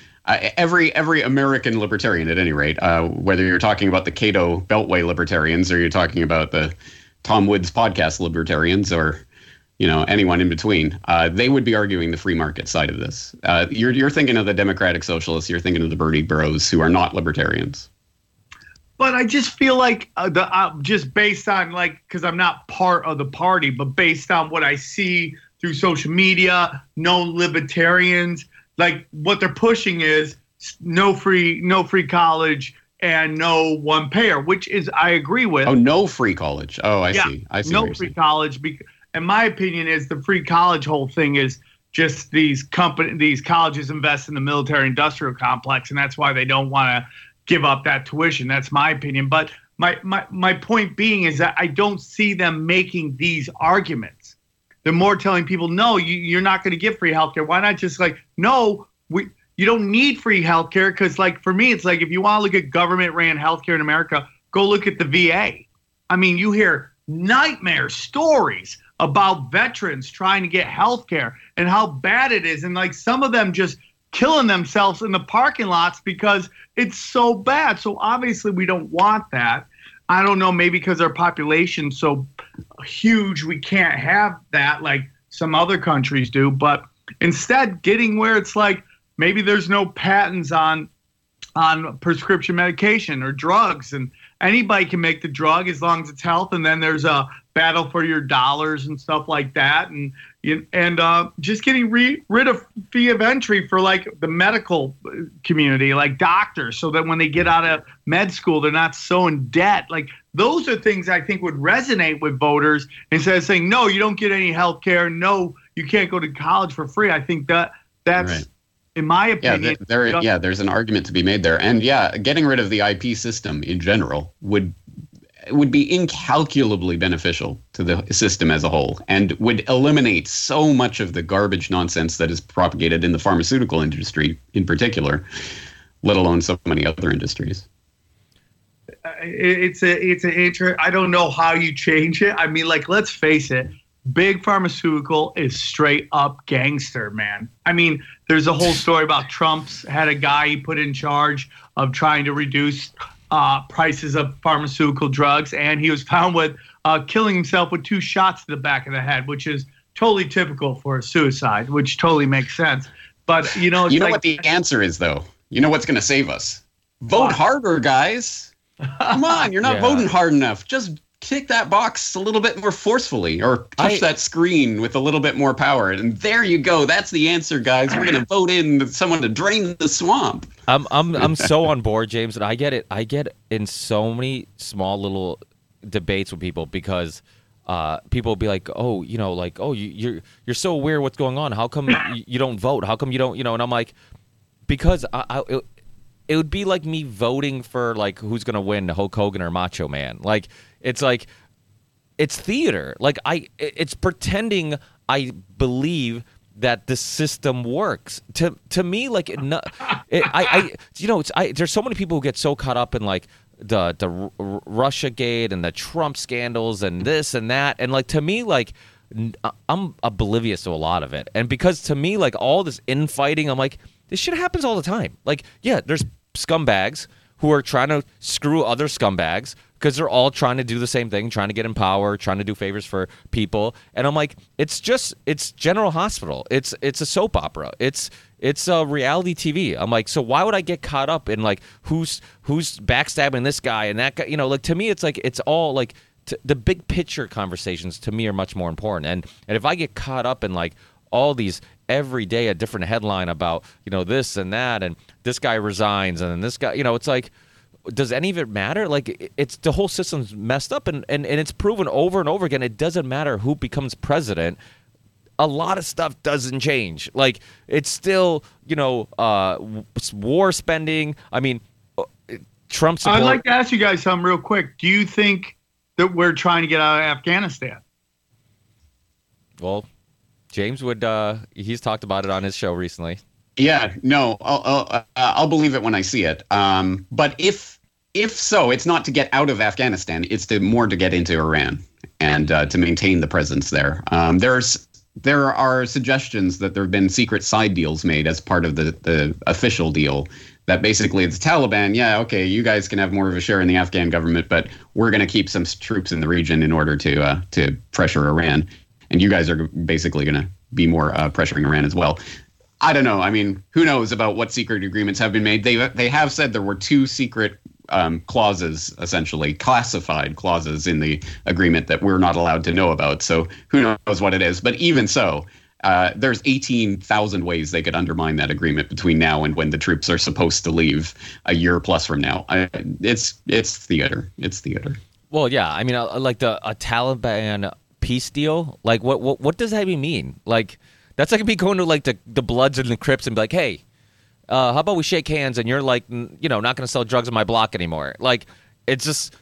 I, every every American libertarian, at any rate, uh, whether you're talking about the Cato Beltway libertarians or you're talking about the Tom Woods podcast libertarians or you know anyone in between uh, they would be arguing the free market side of this. Uh, you're, you're thinking of the democratic socialists you're thinking of the bernie bros who are not libertarians. But i just feel like uh, the uh, just based on like because i'm not part of the party but based on what i see through social media no libertarians like what they're pushing is no free no free college and no one payer which is i agree with. Oh no free college. Oh i yeah, see. I see no free college because and my opinion is the free college whole thing is just these company these colleges invest in the military industrial complex and that's why they don't want to give up that tuition. That's my opinion. But my, my my point being is that i don't see them making these arguments. They're more telling people no you, you're not going to get free healthcare. Why not just like no we you don't need free healthcare because like for me it's like if you want to look at government ran healthcare in America, go look at the VA. I mean, you hear nightmare stories about veterans trying to get healthcare and how bad it is and like some of them just killing themselves in the parking lots because it's so bad. So obviously we don't want that. I don't know, maybe because our population's so huge, we can't have that like some other countries do. But instead, getting where it's like maybe there's no patents on on prescription medication or drugs, and anybody can make the drug as long as it's health. And then there's a battle for your dollars and stuff like that, and and uh, just getting re- rid of fee of entry for like the medical community, like doctors, so that when they get out of med school, they're not so in debt. Like those are things I think would resonate with voters instead of saying no, you don't get any health care, no, you can't go to college for free. I think that that's. Right. In my opinion, yeah, there, yeah, there's an argument to be made there, and yeah, getting rid of the IP system in general would would be incalculably beneficial to the system as a whole and would eliminate so much of the garbage nonsense that is propagated in the pharmaceutical industry in particular, let alone so many other industries. It's a it's an inter. I don't know how you change it. I mean, like let's face it, big pharmaceutical is straight up gangster, man. I mean, there's a whole story about Trump's had a guy he put in charge of trying to reduce uh, prices of pharmaceutical drugs, and he was found with uh, killing himself with two shots to the back of the head, which is totally typical for a suicide, which totally makes sense. But you know, you know like, what the answer is, though. You know what's going to save us? Vote what? harder, guys. Come on, you're not yeah. voting hard enough. Just kick that box a little bit more forcefully or touch I, that screen with a little bit more power and there you go that's the answer guys we're going to vote in someone to drain the swamp i'm i'm i'm so on board james and i get it i get in so many small little debates with people because uh, people will be like, "Oh, you know, like, oh, you, you're you're so aware what's going on. How come you, you don't vote? How come you don't, you know?" And I'm like, because I, I it, would be like me voting for like who's gonna win, Hulk Hogan or Macho Man. Like it's like it's theater. Like I it's pretending I believe that the system works. To to me, like it, it, I, I, you know, it's I. There's so many people who get so caught up in like the the Russia Gate and the Trump scandals and this and that, and like to me, like uh, I'm oblivious to a lot of it. And because to me, like all this infighting, I'm like, this shit happens all the time. Like, yeah, there's scumbags who are trying to screw other scumbags because they're all trying to do the same thing, trying to get in power, trying to do favors for people. And I'm like, it's just it's General Hospital. It's it's a soap opera. It's it's a reality TV. I'm like, so why would I get caught up in like who's who's backstabbing this guy and that guy? You know, like to me, it's like it's all like t- the big picture conversations to me are much more important. And and if I get caught up in like all these every day a different headline about you know this and that and this guy resigns and this guy you know it's like does any of it matter? Like it's the whole system's messed up, and, and, and it's proven over and over again. It doesn't matter who becomes president. A lot of stuff doesn't change. Like it's still, you know, uh, war spending. I mean, Trump's. I'd like to ask you guys something real quick. Do you think that we're trying to get out of Afghanistan? Well, James would. Uh, he's talked about it on his show recently. Yeah, no, I'll, I'll, uh, I'll believe it when I see it. Um, but if if so, it's not to get out of Afghanistan. It's to more to get into Iran and uh, to maintain the presence there. Um, there's there are suggestions that there have been secret side deals made as part of the the official deal. That basically the Taliban, yeah, okay, you guys can have more of a share in the Afghan government, but we're going to keep some troops in the region in order to uh, to pressure Iran, and you guys are basically going to be more uh, pressuring Iran as well. I don't know. I mean, who knows about what secret agreements have been made? They they have said there were two secret um, clauses, essentially classified clauses in the agreement that we're not allowed to know about. So who knows what it is? But even so, uh, there's 18,000 ways they could undermine that agreement between now and when the troops are supposed to leave a year plus from now. I, it's it's theater. It's theater. Well, yeah. I mean, uh, like the a Taliban peace deal. Like, what what what does that even mean? Like, that's like me going to like the the Bloods and the Crips and be like, hey, uh, how about we shake hands and you're like, you know, not going to sell drugs on my block anymore? Like, it's just.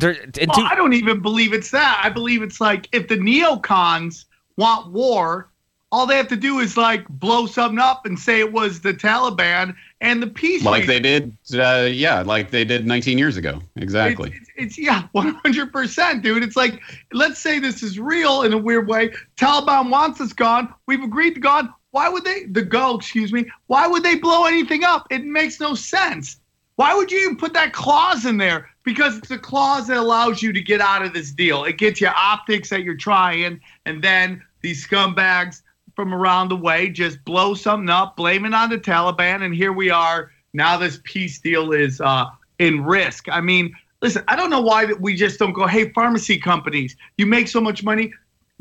Well, I don't even believe it's that. I believe it's like if the neocons want war, all they have to do is like blow something up and say it was the Taliban and the peace. Like they did, uh, yeah, like they did 19 years ago. Exactly. It's, it's, it's yeah, 100%, dude. It's like, let's say this is real in a weird way. Taliban wants us gone. We've agreed to gone. Why would they, the go, excuse me, why would they blow anything up? It makes no sense. Why would you even put that clause in there? Because it's a clause that allows you to get out of this deal. It gets you optics that you're trying, and then these scumbags from around the way just blow something up, blame it on the Taliban, and here we are. Now this peace deal is uh, in risk. I mean, listen, I don't know why that we just don't go, hey, pharmacy companies, you make so much money,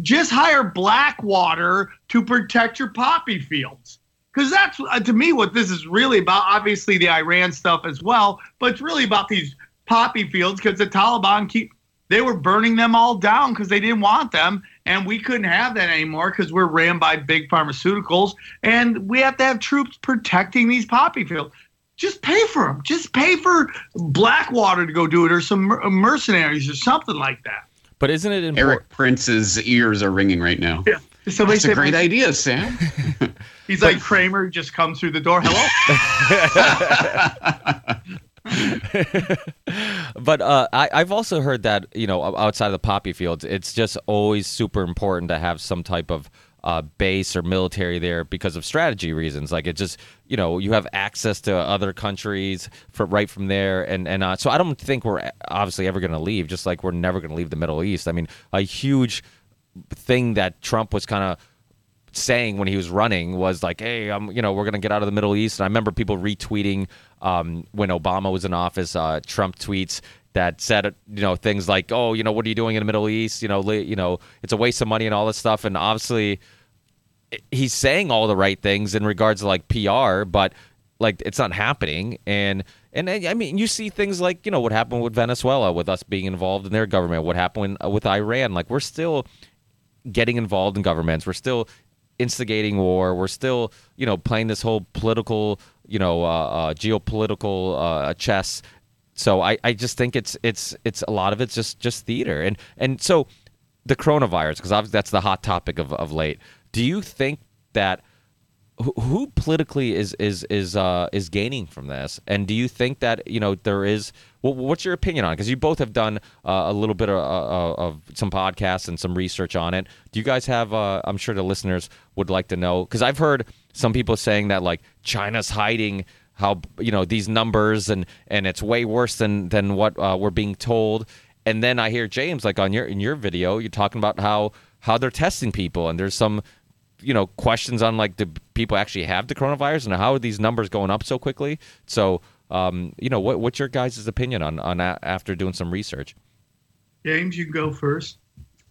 just hire Blackwater to protect your poppy fields. Because that's, uh, to me, what this is really about. Obviously, the Iran stuff as well, but it's really about these poppy fields because the Taliban keep, they were burning them all down because they didn't want them and we couldn't have that anymore because we're ran by big pharmaceuticals, and we have to have troops protecting these poppy fields. Just pay for them. Just pay for Blackwater to go do it, or some mercenaries, or something like that. But isn't it important? Erik Prince's ears are ringing right now. Yeah. Somebody That's a great idea, Sam. He's like Kramer just comes through the door. Hello. but uh, I, have also heard that you know outside of the poppy fields, it's just always super important to have some type of uh, base or military there because of strategy reasons. Like it just you know you have access to other countries for right from there, and and uh, so I don't think we're obviously ever going to leave. Just like we're never going to leave the Middle East. I mean, a huge thing that Trump was kind of saying when he was running was like, "Hey, I'm, you know, we're to get out of the Middle East." And I remember people retweeting um, when Obama was in office, uh, Trump tweets that said, you know, things like, "Oh, you know, what are you doing in the Middle East? You know, li- you know, it's a waste of money and all this stuff." And obviously, he's saying all the right things in regards to like PR, but like it's not happening. And and I mean, you see things like you know what happened with Venezuela, with us being involved in their government. What happened with Iran? Like we're still getting involved in governments. We're still instigating war. We're still, you know, playing this whole political, you know, uh, uh, geopolitical uh, chess. So I, I just think it's it's it's a lot of it's just just theater. And and so the coronavirus, because obviously that's the hot topic of, of late. Do you think that who politically is is is uh, is gaining from this? And do you think that you know there is? Well, what's your opinion on? Because you both have done uh, a little bit of, uh, of, some podcasts and some research on it. Do you guys have? Uh, I'm sure the listeners would like to know because I've heard some people saying that like China's hiding how you know these numbers and and it's way worse than than what uh, we're being told. And then I hear James like on your in your video, you're talking about how how they're testing people and there's some you know questions on like do people actually have the coronavirus and how are these numbers going up so quickly? So um, you know what, what's your guys' opinion on on a- after doing some research? James, you go first.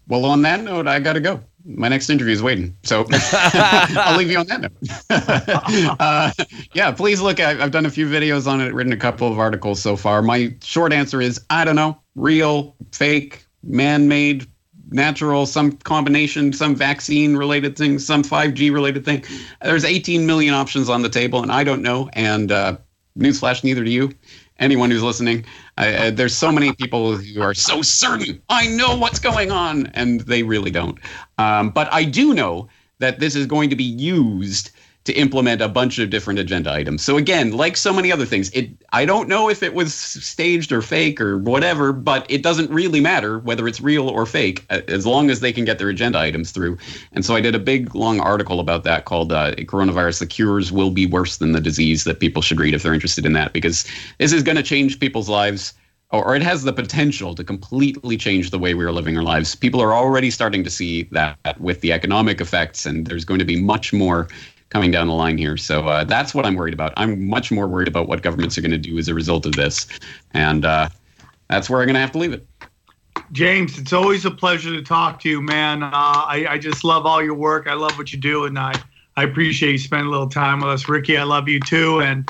Well, on that note, I got to go. My next interview is waiting, so I'll leave you on that note. uh, yeah, please look. I, I've done a few videos on it, written a couple of articles so far. My short answer is I don't know. Real, fake, man-made, natural, some combination, some vaccine related thing, some 5G related thing. There's 18 million options on the table, and I don't know. And uh, newsflash, neither do you. Anyone who's listening, uh, there's so many people who are so certain I know what's going on, and they really don't. Um, but I do know that this is going to be used to implement a bunch of different agenda items. So again, like so many other things, it I don't know if it was staged or fake or whatever, but it doesn't really matter whether it's real or fake as long as they can get their agenda items through. And so I did a big long article about that called uh, "Coronavirus: The Cures Will Be Worse Than the Disease" that people should read if they're interested in that because this is going to change people's lives or it has the potential to completely change the way we are living our lives. People are already starting to see that with the economic effects, and there's going to be much more coming down the line here. So uh, that's what I'm worried about. I'm much more worried about what governments are going to do as a result of this, and uh, that's where I'm going to have to leave it. James, it's always a pleasure to talk to you, man. Uh, I, I just love all your work. I love what you do, and I, I appreciate you spending a little time with us. Ricky, I love you too. And,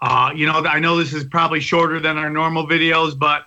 uh, you know, I know this is probably shorter than our normal videos, but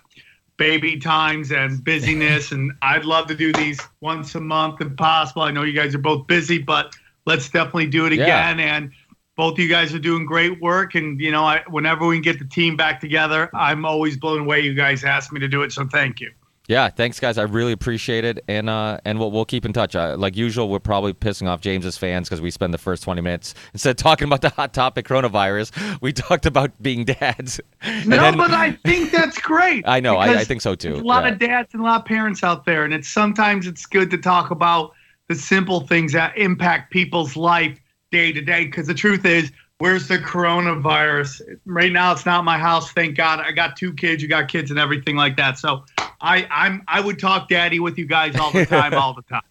baby times and busyness, and I'd love to do these once a month if possible. I know you guys are both busy, but let's definitely do it again. Yeah. And both of you guys are doing great work. And, you know, I, whenever we can get the team back together, I'm always blown away you guys asked me to do it. So thank you. Yeah, thanks, guys. I really appreciate it, and uh, and we'll, we'll keep in touch. Uh, like usual, we're probably pissing off James's fans because we spend the first twenty minutes instead of talking about the hot topic coronavirus, we talked about being dads. No, then- but I think that's great. I know, I, I think so too. A lot Yeah. of dads and a lot of parents out there, and it's sometimes it's good to talk about the simple things that impact people's life day to day. Because the truth is, where's the coronavirus? Right now, it's not my house. Thank God, I got two kids. You got kids and everything like that. So, I I'm I would talk daddy with you guys all the time, all the time.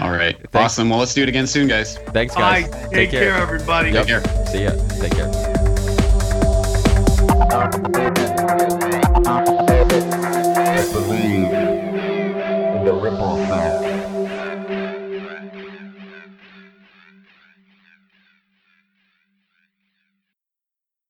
All right. Awesome. Well, let's do it again soon, guys. Thanks, Bye. guys. Take, Take care. care. everybody. Take care. See ya. Take care.